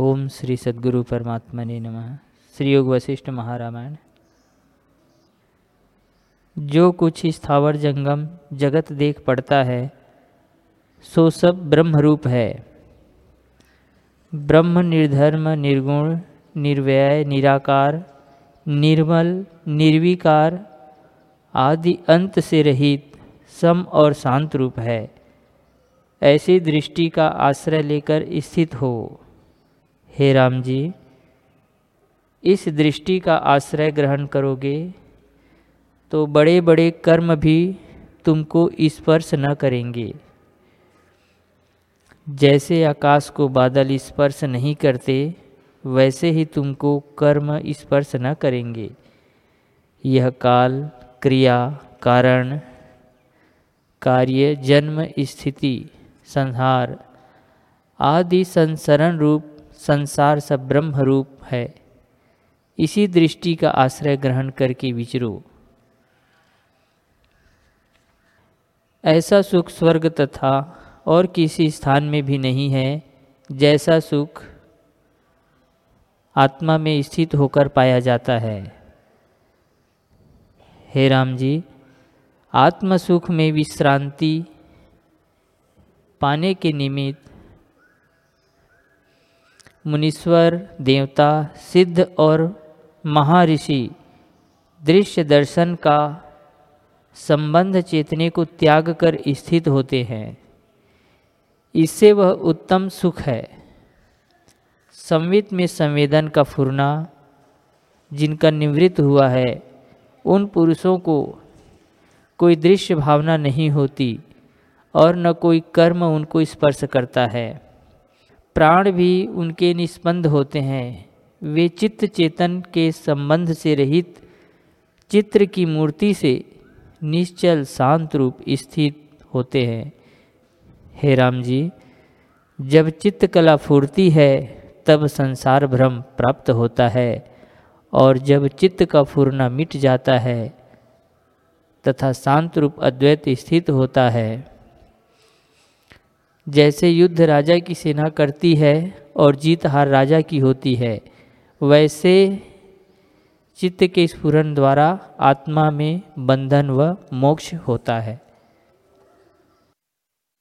ओम श्री सद्गुरु परमात्मा ने नमः। श्री योग वशिष्ठ महारामायण। जो कुछ स्थावर जंगम जगत देख पड़ता है, सो सब ब्रह्म रूप है। ब्रह्म निर्धर्म, निर्गुण, निर्व्यय, निराकार, निर्मल, निर्विकार आदि अंत से रहित सम और शांत रूप है। ऐसी दृष्टि का आश्रय लेकर स्थित हो। हे राम जी, इस दृष्टि का आश्रय ग्रहण करोगे तो बड़े बड़े कर्म भी तुमको स्पर्श न करेंगे। जैसे आकाश को बादल स्पर्श नहीं करते, वैसे ही तुमको कर्म स्पर्श न करेंगे। यह काल, क्रिया, कारण, कार्य, जन्म, स्थिति, संहार आदि संसरण रूप संसार सब ब्रह्म रूप है। इसी दृष्टि का आश्रय ग्रहण करके विचरो। ऐसा सुख स्वर्ग तथा और किसी स्थान में भी नहीं है, जैसा सुख आत्मा में स्थित होकर पाया जाता है। हे राम जी आत्म सुख में विश्रांति पाने के निमित्त मुनीश्वर, देवता, सिद्ध और महर्षि दृश्य दर्शन का संबंध चेतने को त्याग कर स्थित होते हैं। इससे वह उत्तम सुख है। संवित में संवेदन का फुरना जिनका निवृत्त हुआ है, उन पुरुषों को कोई दृश्य भावना नहीं होती और न कोई कर्म उनको स्पर्श करता है। प्राण भी उनके निष्पन्द होते हैं। वे चित्त चेतन के संबंध से रहित, चित्र की मूर्ति से निश्चल शांत रूप स्थित होते हैं। हे राम जी, जब चित्त कला फूर्ती है, तब संसार भ्रम प्राप्त होता है और जब चित्त का फूरना मिट जाता है, तथा शांत रूप अद्वैत स्थित होता है। जैसे युद्ध राजा की सेना करती है और जीत हार राजा की होती है, वैसे चित्त के स्फुरन द्वारा आत्मा में बंधन व मोक्ष होता है।